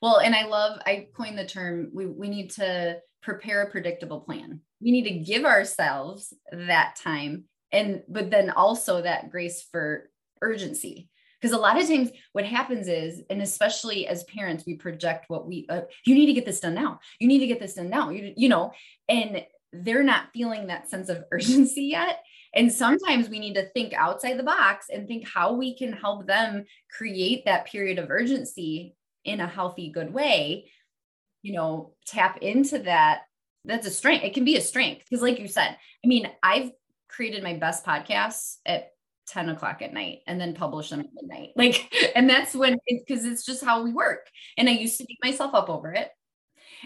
Well, and I love, I coined the term we, we need to prepare a predictable plan. We need to give ourselves that time and, but then also that grace for urgency. Because a lot of times what happens is, and especially as parents, we project what we, uh, you need to get this done now. You need to get this done now. You, you know, and they're not feeling that sense of urgency yet. And sometimes we need to think outside the box and think how we can help them create that period of urgency in a healthy, good way. You know, tap into that. That's a strength. It can be a strength because, like you said, I mean, I've created my best podcasts at 10 o'clock at night and then publish them at midnight. Like, and that's when because it's just how we work. And I used to beat myself up over it.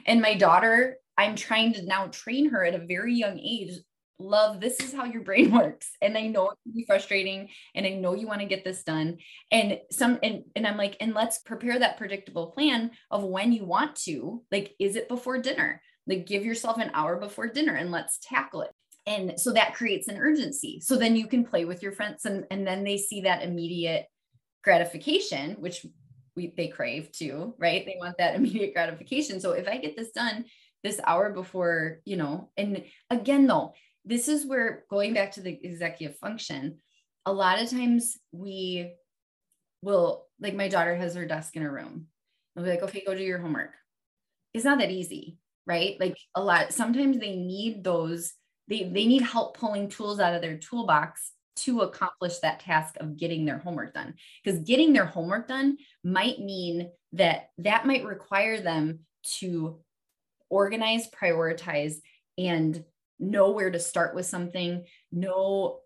And my daughter, I'm trying to now train her at a very young age. Love this is how your brain works. And i know it can be frustrating and i know you want to get this done. And some and, and i'm like and let's prepare that predictable plan of when you want to like is it before dinner? Like give yourself an hour before dinner and let's tackle it. And so that creates an urgency. So then you can play with your friends and, and then they see that immediate gratification which we they crave too right? They want that immediate gratification. So if i get this done this hour before you know and again though this is where going back to the executive function, a lot of times we will, like my daughter has her desk in her room. I'll be like, okay, go do your homework. It's not that easy, right? Like a lot, sometimes they need those, they, they need help pulling tools out of their toolbox to accomplish that task of getting their homework done. Because getting their homework done might mean that that might require them to organize, prioritize, and know where to start with something, know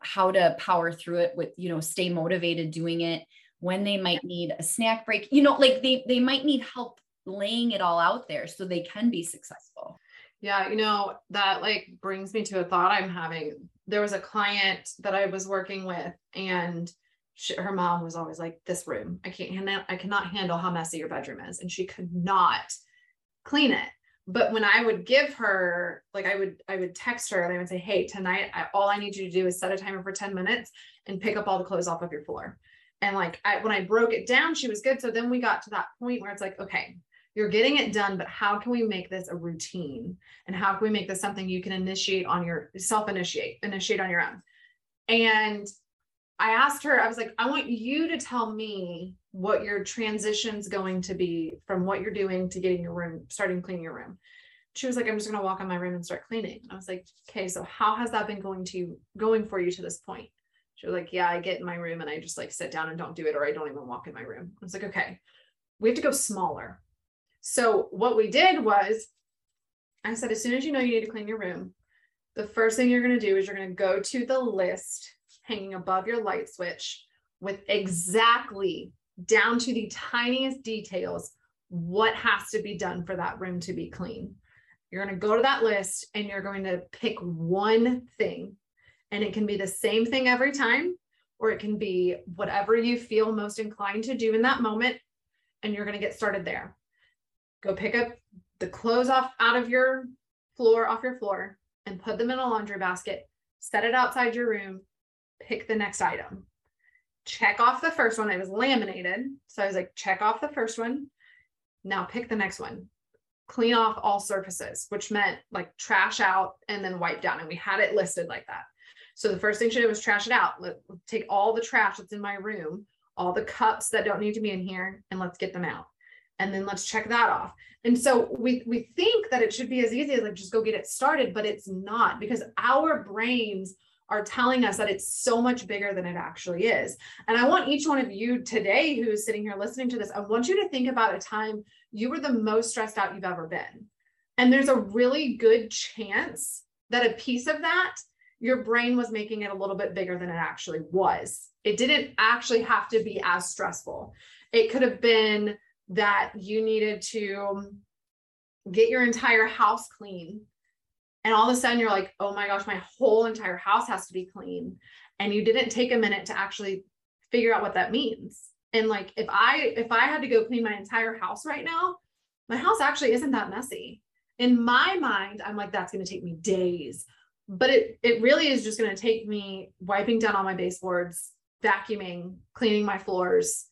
how to power through it with, you know, stay motivated doing it, when they might need a snack break, you know, like they they might need help laying it all out there so they can be successful. Yeah, you know, that like brings me to a thought I'm having. There was a client that I was working with and she, her mom was always like this room i can't handle i cannot handle how messy your bedroom is and she could not clean it but when i would give her like i would i would text her and i would say hey tonight I, all i need you to do is set a timer for 10 minutes and pick up all the clothes off of your floor. And like I, when i broke it down she was good. So then we got to that point where it's like okay you're getting it done but how can we make this a routine? And how can we make this something you can initiate on your self initiate initiate on your own? And I asked her, I was like, I want you to tell me what your transition's going to be from what you're doing to getting your room, starting cleaning your room. She was like, I'm just gonna walk in my room and start cleaning. I was like, okay, so how has that been going to going for you to this point? She was like, Yeah, I get in my room and I just like sit down and don't do it, or I don't even walk in my room. I was like, okay, we have to go smaller. So what we did was I said, as soon as you know you need to clean your room, the first thing you're going to do is you're going to go to the list hanging above your light switch with exactly down to the tiniest details what has to be done for that room to be clean. You're going to go to that list and you're going to pick one thing. And it can be the same thing every time, or it can be whatever you feel most inclined to do in that moment. And you're going to get started there. Go pick up the clothes off out of your floor, off your floor, and put them in a laundry basket. Set it outside your room pick the next item. Check off the first one. It was laminated. So I was like, check off the first one. Now pick the next one. Clean off all surfaces, which meant like trash out and then wipe down. And we had it listed like that. So the first thing she did was trash it out. Let, take all the trash that's in my room, all the cups that don't need to be in here, and let's get them out. And then let's check that off. And so we we think that it should be as easy as like just go get it started, but it's not because our brains are telling us that it's so much bigger than it actually is. And I want each one of you today who's sitting here listening to this, I want you to think about a time you were the most stressed out you've ever been. And there's a really good chance that a piece of that, your brain was making it a little bit bigger than it actually was. It didn't actually have to be as stressful. It could have been that you needed to get your entire house clean and all of a sudden you're like oh my gosh my whole entire house has to be clean. And you didn't take a minute to actually figure out what that means. And like if i if i had to go clean my entire house right now my house actually isn't that messy. In my mind i'm like that's going to take me days. But it it really is just going to take me wiping down all my baseboards vacuuming cleaning my floors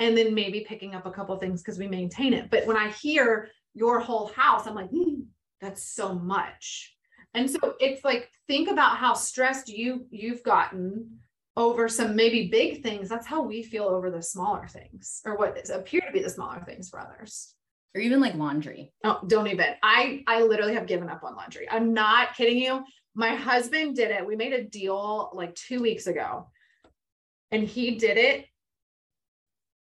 and then maybe picking up a couple things because we maintain it. But when i hear your whole house i'm like mm, that's so much. And so it's like think about how stressed you you've gotten over some maybe big things. That's how we feel over the smaller things or what appear to be the smaller things for others. Or even like laundry. Oh don't even. I i literally have given up on laundry. I'm not kidding you. My husband did it. We made a deal like two weeks ago. And he did it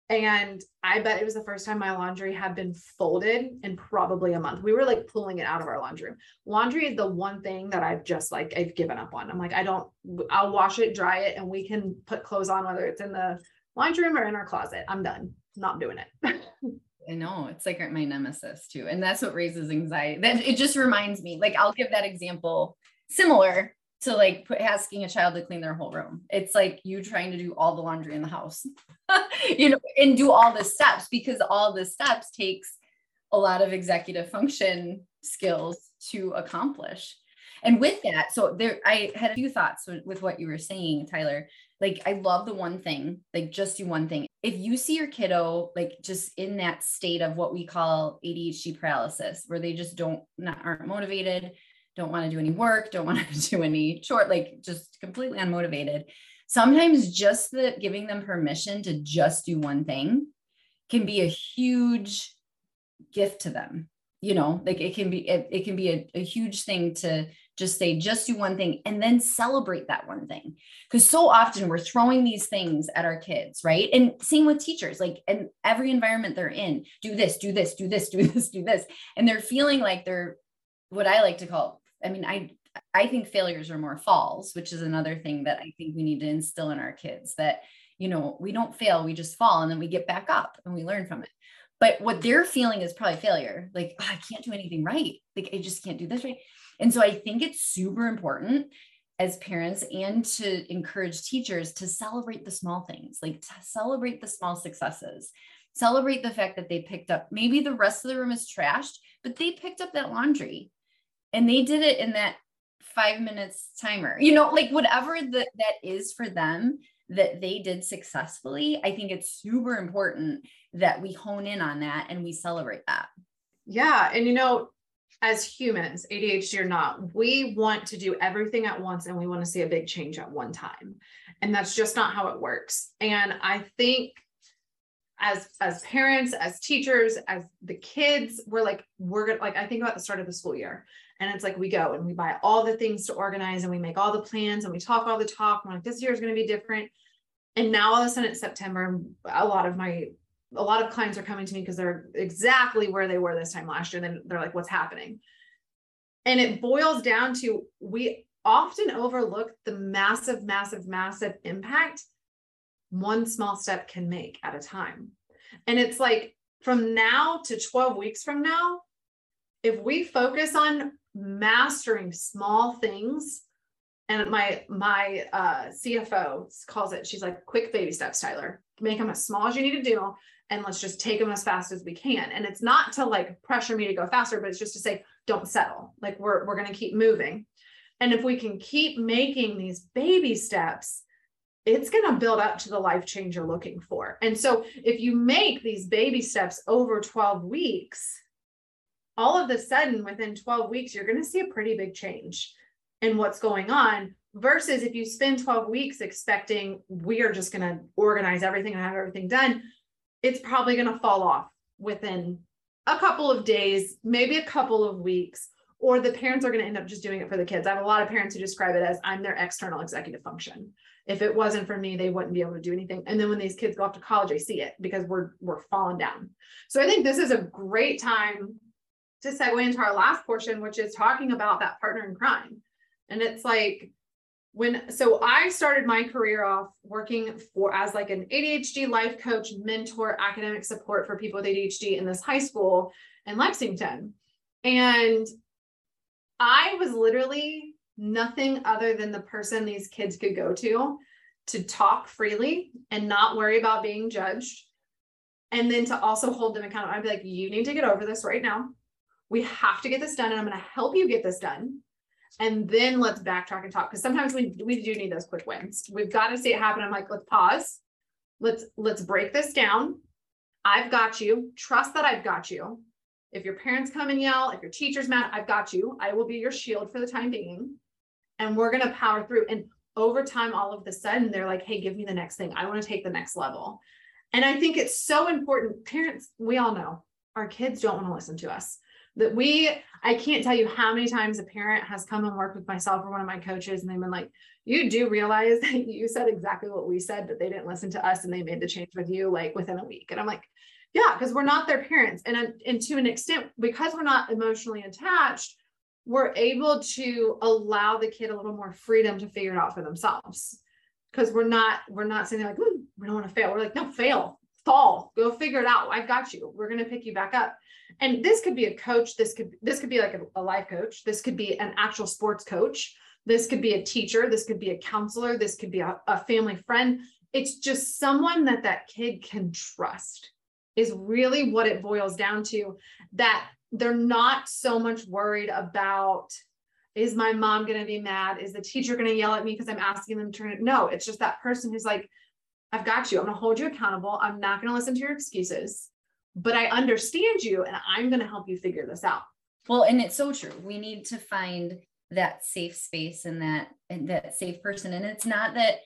and I bet it was the first time my laundry had been folded in probably a month. We were like pulling it out of our laundry room. Laundry is the one thing that I've just like I've given up on. I'm like, I don't I'll wash it, dry it, and we can put clothes on whether it's in the laundry room or in our closet. I'm done. Not doing it. I know it's like my nemesis too. And that's what raises anxiety. That it just reminds me, like I'll give that example similar to like put, asking a child to clean their whole room. It's like you trying to do all the laundry in the house, you know, and do all the steps because all the steps takes a lot of executive function skills to accomplish. And with that, so there, I had a few thoughts with, with what you were saying, Tyler. Like, I love the one thing, like, just do one thing. If you see your kiddo, like, just in that state of what we call ADHD paralysis, where they just don't, not, aren't motivated, don't want to do any work, don't want to do any short, like just completely unmotivated. Sometimes just the giving them permission to just do one thing can be a huge gift to them. You know, like it can be, it, it can be a, a huge thing to just say, just do one thing and then celebrate that one thing. Because so often we're throwing these things at our kids, right? And same with teachers, like in every environment they're in, do this, do this, do this, do this, do this. And they're feeling like they're what I like to call I mean, I I think failures are more falls, which is another thing that I think we need to instill in our kids that, you know, we don't fail, we just fall and then we get back up and we learn from it. But what they're feeling is probably failure. Like, oh, I can't do anything right. Like, I just can't do this right. And so I think it's super important as parents and to encourage teachers to celebrate the small things, like to celebrate the small successes. Celebrate the fact that they picked up, maybe the rest of the room is trashed, but they picked up that laundry and they did it in that five minutes timer you know like whatever that that is for them that they did successfully i think it's super important that we hone in on that and we celebrate that yeah and you know as humans adhd or not we want to do everything at once and we want to see a big change at one time And that's just not how it works. And I think as as parents, as teachers, as the kids, we're like, we're gonna like I think about the start of the school year. And it's like we go and we buy all the things to organize and we make all the plans and we talk all the talk. And we're like this year is going to be different. And now all of a sudden it's September. A lot of my a lot of clients are coming to me because they're exactly where they were this time last year. And then they're like, what's happening? And it boils down to we often overlook the massive, massive, massive impact one small step can make at a time. And it's like from now to 12 weeks from now, if we focus on mastering small things, and my my uh, CFO calls it, she's like, quick baby steps, Tyler. Make them as small as you need to do, and let's just take them as fast as we can. And it's not to like pressure me to go faster, but it's just to say, don't settle. Like we're we're gonna keep moving. And if we can keep making these baby steps, it's going to build up to the life change you're looking for. And so if you make these baby steps over 12 weeks, all of a sudden within 12 weeks, you're going to see a pretty big change in what's going on versus if you spend 12 weeks expecting we are just going to organize everything and have everything done, it's probably going to fall off within a couple of days, maybe a couple of weeks, or the parents are going to end up just doing it for the kids. I have a lot of parents who describe it as I'm their external executive function. If it wasn't for me, they wouldn't be able to do anything. And then when these kids go off to college, I see it because we're we're falling down. So I think this is a great time to segue into our last portion, which is talking about that partner in crime. And it's like when so I started my career off working for as like an ADHD life coach, mentor, academic support for people with ADHD in this high school in Lexington. And I was literally nothing other than the person these kids could go to to talk freely and not worry about being judged. And then to also hold them accountable. I'd be like, you need to get over this right now. We have to get this done, and I'm going to help you get this done. And then let's backtrack and talk because sometimes we we do need those quick wins. We've got to see it happen. I'm like, let's pause. Let's let's break this down. I've got you. Trust that I've got you. If your parents come and yell, if your teacher's mad, I've got you. I will be your shield for the time being. And we're going to power through. And over time, all of the sudden, they're like, hey, give me the next thing. I want to take the next level. And I think it's so important. Parents, we all know our kids don't want to listen to us. That we, I can't tell you how many times a parent has come and worked with myself or one of my coaches, and they've been like, you do realize that you said exactly what we said, but they didn't listen to us and they made the change with you like within a week. And I'm like, yeah, because we're not their parents. And, and to an extent, because we're not emotionally attached, we're able to allow the kid a little more freedom to figure it out for themselves. Because we're not, we're not saying like, we don't want to fail. We're like, no, fail, fall, go figure it out. I've got you. We're going to pick you back up. And this could be a coach. This could, this could be like a, a life coach. This could be an actual sports coach. This could be a teacher. This could be a counselor. This could be a, a family friend. It's just someone that that kid can trust is really what it boils down to that they're not so much worried about is my mom going to be mad is the teacher going to yell at me because i'm asking them to turn it no it's just that person who's like i've got you i'm going to hold you accountable i'm not going to listen to your excuses but i understand you and i'm going to help you figure this out. Well and it's so true. We need to find that safe space and that and that safe person. And it's not that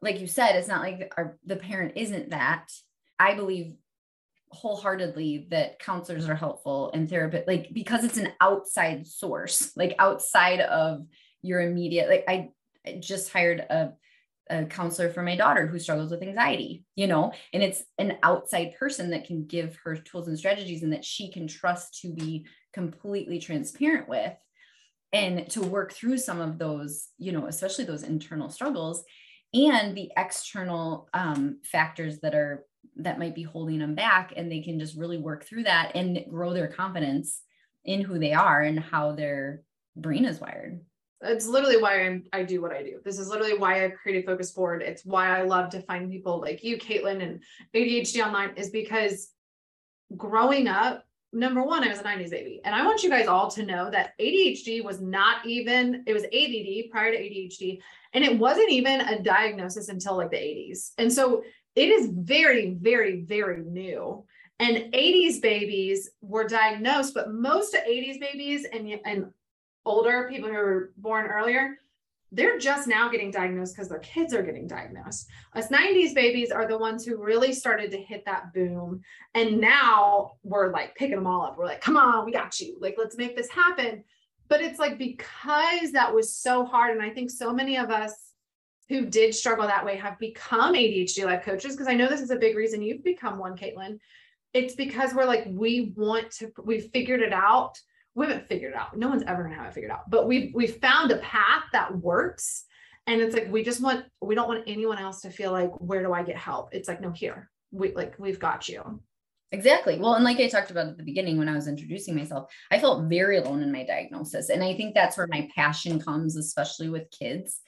like you said it's not like our the parent isn't that. I believe wholeheartedly that counselors are helpful and therapy like because it's an outside source like outside of your immediate like i just hired a, a counselor for my daughter who struggles with anxiety you know? And it's an outside person that can give her tools and strategies and that she can trust to be completely transparent with and to work through some of those you know especially those internal struggles and the external um, factors that are that might be holding them back and they can just really work through that and grow their confidence in who they are and how their brain is wired it's literally why I'm, I do what I do. This is literally why I created Focus Forward. It's why I love to find people like you, Katelyn, and ADHD Online is because growing up, number one, I was a 90s baby. And I want you guys all to know that ADHD was not even, it was ADD prior to ADHD. And it wasn't even a diagnosis until like the 80s. And so it is very, very, very new. And 80s babies were diagnosed, but most 80s babies and, and older people who were born earlier, they're just now getting diagnosed because their kids are getting diagnosed. Us 90s babies are the ones who really started to hit that boom. And now we're like picking them all up. We're like, come on, we got you. Like, let's make this happen. But it's like because that was so hard. And I think so many of us who did struggle that way have become ADHD life coaches. Because I know this is a big reason you've become one, Katelyn. It's because we're like, we want to, we figured it out we haven't figured it out. No one's ever gonna have it figured out, but we've we've found a path that works. And it's like we just want we don't want anyone else to feel like where do I get help? It's like no here we like we've got you. Exactly. Well, and like I talked about at the beginning when I was introducing myself, I felt very alone in my diagnosis. And I think that's where my passion comes, especially with kids,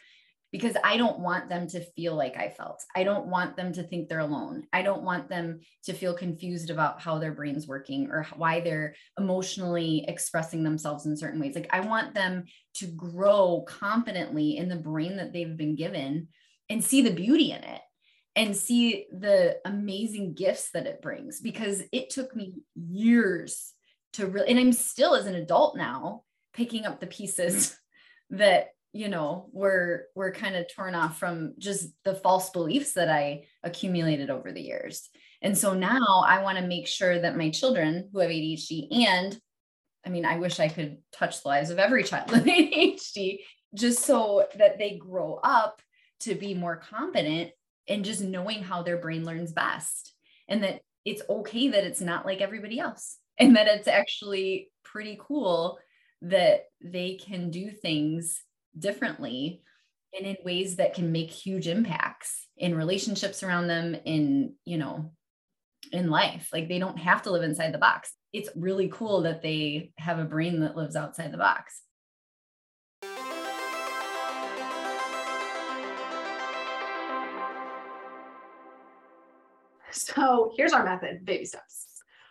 because I don't want them to feel like I felt. I don't want them to think they're alone. I don't want them to feel confused about how their brain's working or why they're emotionally expressing themselves in certain ways. Like I want them to grow confidently in the brain that they've been given and see the beauty in it and see the amazing gifts that it brings because it took me years to really and I'm still as an adult now picking up the pieces that you know were were kind of torn off from just the false beliefs that i accumulated over the years. And so now i want to make sure that my children who have adhd and i mean i wish i could touch the lives of every child with adhd just so that they grow up to be more confident and just knowing how their brain learns best. And that it's okay that it's not like everybody else and that it's actually pretty cool that they can do things differently and in ways that can make huge impacts in relationships around them in you know in life. Like they don't have to live inside the box. It's really cool that they have a brain that lives outside the box. So here's our method baby steps.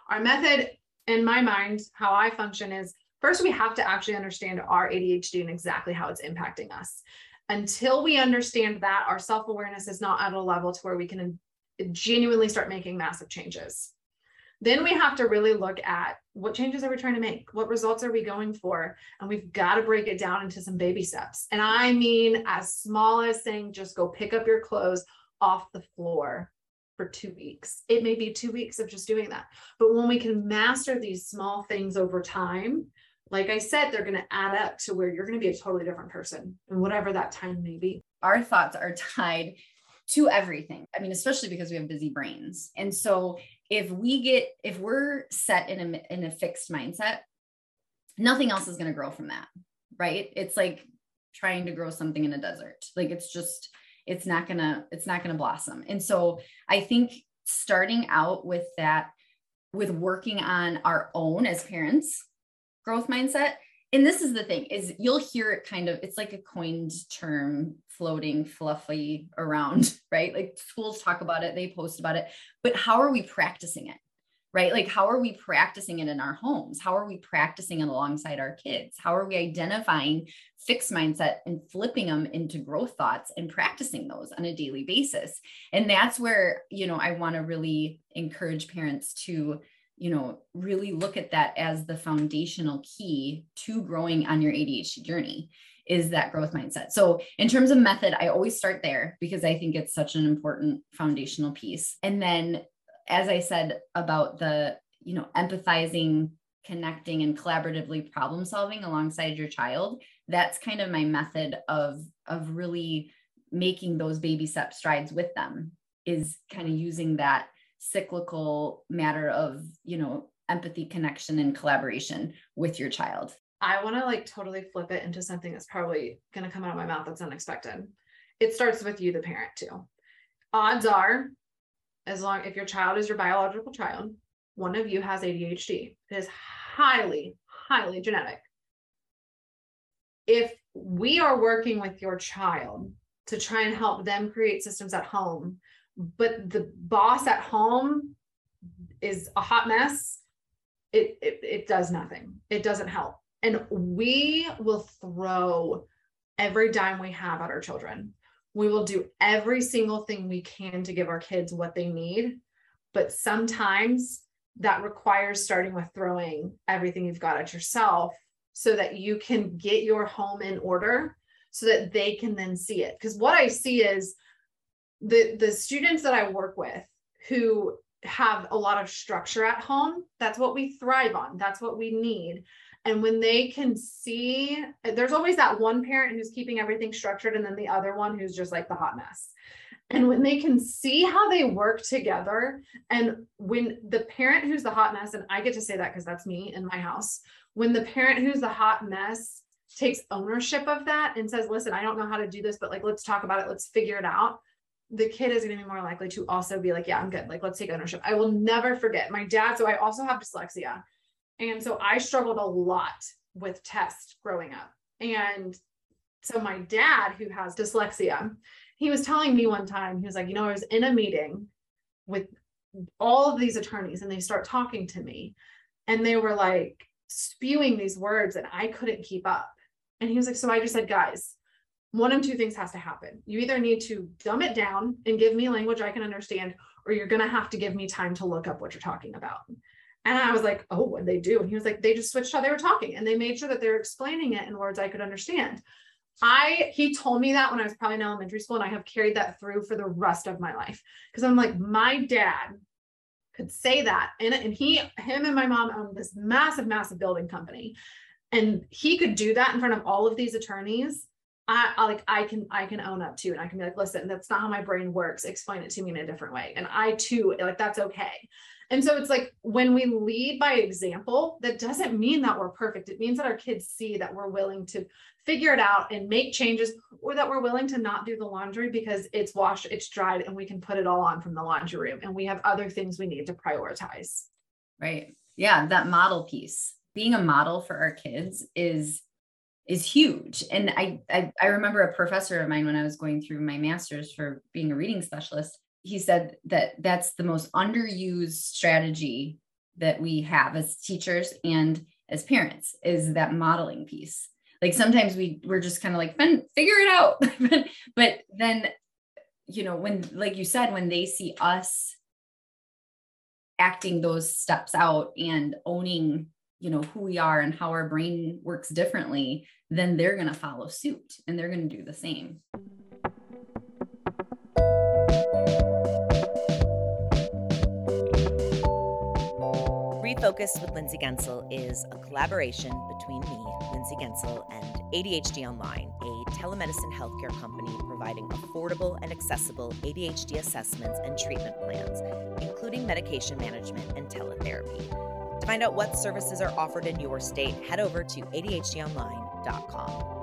Our method in my mind how i function is First, we have to actually understand our ADHD and exactly how it's impacting us. Until we understand that, our self awareness is not at a level to where we can genuinely start making massive changes. Then we have to really look at what changes are we trying to make? What results are we going for? And we've got to break it down into some baby steps. And I mean, as small as saying, just go pick up your clothes off the floor for two weeks. It may be two weeks of just doing that. But when we can master these small things over time, like I said, they're going to add up to where you're going to be a totally different person and whatever that time may be. Our thoughts are tied to everything. I mean, especially because we have busy brains. And so if we get, if we're set in a, in a fixed mindset, nothing else is going to grow from that. Right. It's like trying to grow something in a desert. Like it's just, it's not going to, it's not going to blossom. And so I think starting out with that, with working on our own as parents growth mindset. And this is the thing is you'll hear it kind of it's like a coined term floating fluffy around right? Like schools talk about it they post about it but how are we practicing it right? Like how are we practicing it in our homes? How are we practicing it alongside our kids? How are we identifying fixed mindset and flipping them into growth thoughts and practicing those on a daily basis? And that's where you know i want to really encourage parents to you know, really look at that as the foundational key to growing on your ADHD journey is that growth mindset. So, in terms of method, I always start there because I think it's such an important foundational piece. And then, as I said about the, you know, empathizing, connecting, and collaboratively problem solving alongside your child, that's kind of my method of of really making those baby step strides with them is kind of using that cyclical matter of, you know, empathy, connection, and collaboration with your child. I want to like totally flip it into something that's probably going to come out of my mouth that's unexpected. It starts with you, the parent, too. Odds are, as long if your child is your biological child, one of you has ADHD. It is highly, highly genetic. If we are working with your child to try and help them create systems at home but the boss at home is a hot mess, it, it, it does nothing. It doesn't help. And we will throw every dime we have at our children. We will do every single thing we can to give our kids what they need. But sometimes that requires starting with throwing everything you've got at yourself so that you can get your home in order so that they can then see it. Because what I see is the the students that I work with who have a lot of structure at home, that's what we thrive on. That's what we need. And when they can see, there's always that one parent who's keeping everything structured, and then the other one who's just like the hot mess. And when they can see how they work together, and when the parent who's the hot mess, and I get to say that because that's me in my house, when the parent who's the hot mess takes ownership of that and says, listen, I don't know how to do this, but like, let's talk about it, let's figure it out. The kid is going to be more likely to also be like, yeah, I'm good. Like, let's take ownership. I will never forget my dad. So I also have dyslexia. And so I struggled a lot with tests growing up. And so my dad, who has dyslexia, he was telling me one time, he was like, you know, I was in a meeting with all of these attorneys and they start talking to me and they were like spewing these words and I couldn't keep up. And he was like, so I just said, guys, one of two things has to happen. You either need to dumb it down and give me language I can understand, or you're going to have to give me time to look up what you're talking about. And I was like, oh, what they do? And he was like, they just switched how they were talking and they made sure that they were explaining it in words I could understand. I he told me that when I was probably in elementary school, and I have carried that through for the rest of my life. Because I'm like, my dad could say that. And, and he, him and my mom own this massive, massive building company. And he could do that in front of all of these attorneys. I, I like I can I can own up to and I can be like, listen, that's not how my brain works. Explain it to me in a different way. And I too, like that's okay. And so it's like when we lead by example, that doesn't mean that we're perfect. It means that our kids see that we're willing to figure it out and make changes, or that we're willing to not do the laundry because it's washed, it's dried, and we can put it all on from the laundry room. And we have other things we need to prioritize. Right. Yeah. That model piece, being a model for our kids is is huge. And I, I I remember a professor of mine when I was going through my master's for being a reading specialist he said that that's the most underused strategy that we have as teachers and as parents is that modeling piece like sometimes we we're just kind of like figure it out but then you know when like you said when they see us acting those steps out and owning you know who we are and how our brain works differently then they're going to follow suit and they're going to do the same Refocused with Lindsay Guentzel is a collaboration between me, Lindsay Guentzel, and ADHD Online, a telemedicine healthcare company providing affordable and accessible ADHD assessments and treatment plans, including medication management and teletherapy. To find out what services are offered in your state, head over to ADHDonline.com.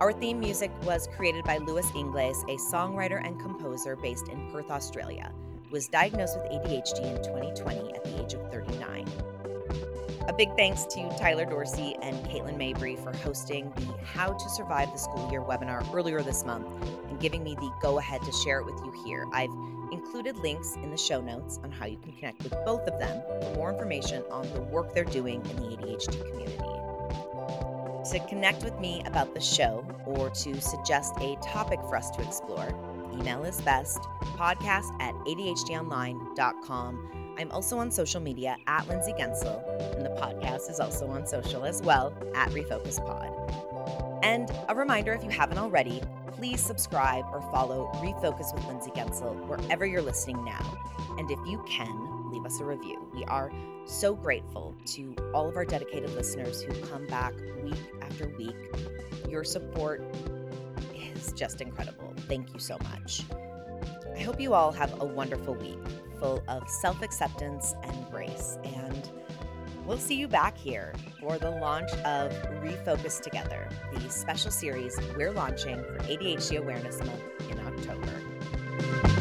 Our theme music was created by Luis Ingles, a songwriter and composer based in Perth, Australia was diagnosed with ADHD in 2020 at the age of 39. A big thanks to Tyler Dorsey and Katelyn Mabry for hosting the How to Survive the School Year webinar earlier this month and giving me the go ahead to share it with you here. I've included links in the show notes on how you can connect with both of them for more information on the work they're doing in the ADHD community. To connect with me about the show or to suggest a topic for us to explore, email is best podcast at ADHDonline.com. I'm also on social media at Lindsay Guentzel, and the podcast is also on social as well at Refocused Pod. And a reminder if you haven't already, please subscribe or follow Refocused with Lindsay Guentzel wherever you're listening now. And if you can, leave us a review. We are so grateful to all of our dedicated listeners who come back week after week. Your support is just incredible. Thank you so much. I hope you all have a wonderful week full of self acceptance and grace. And we'll see you back here for the launch of Refocused Together, the special series we're launching for ADHD Awareness Month in October.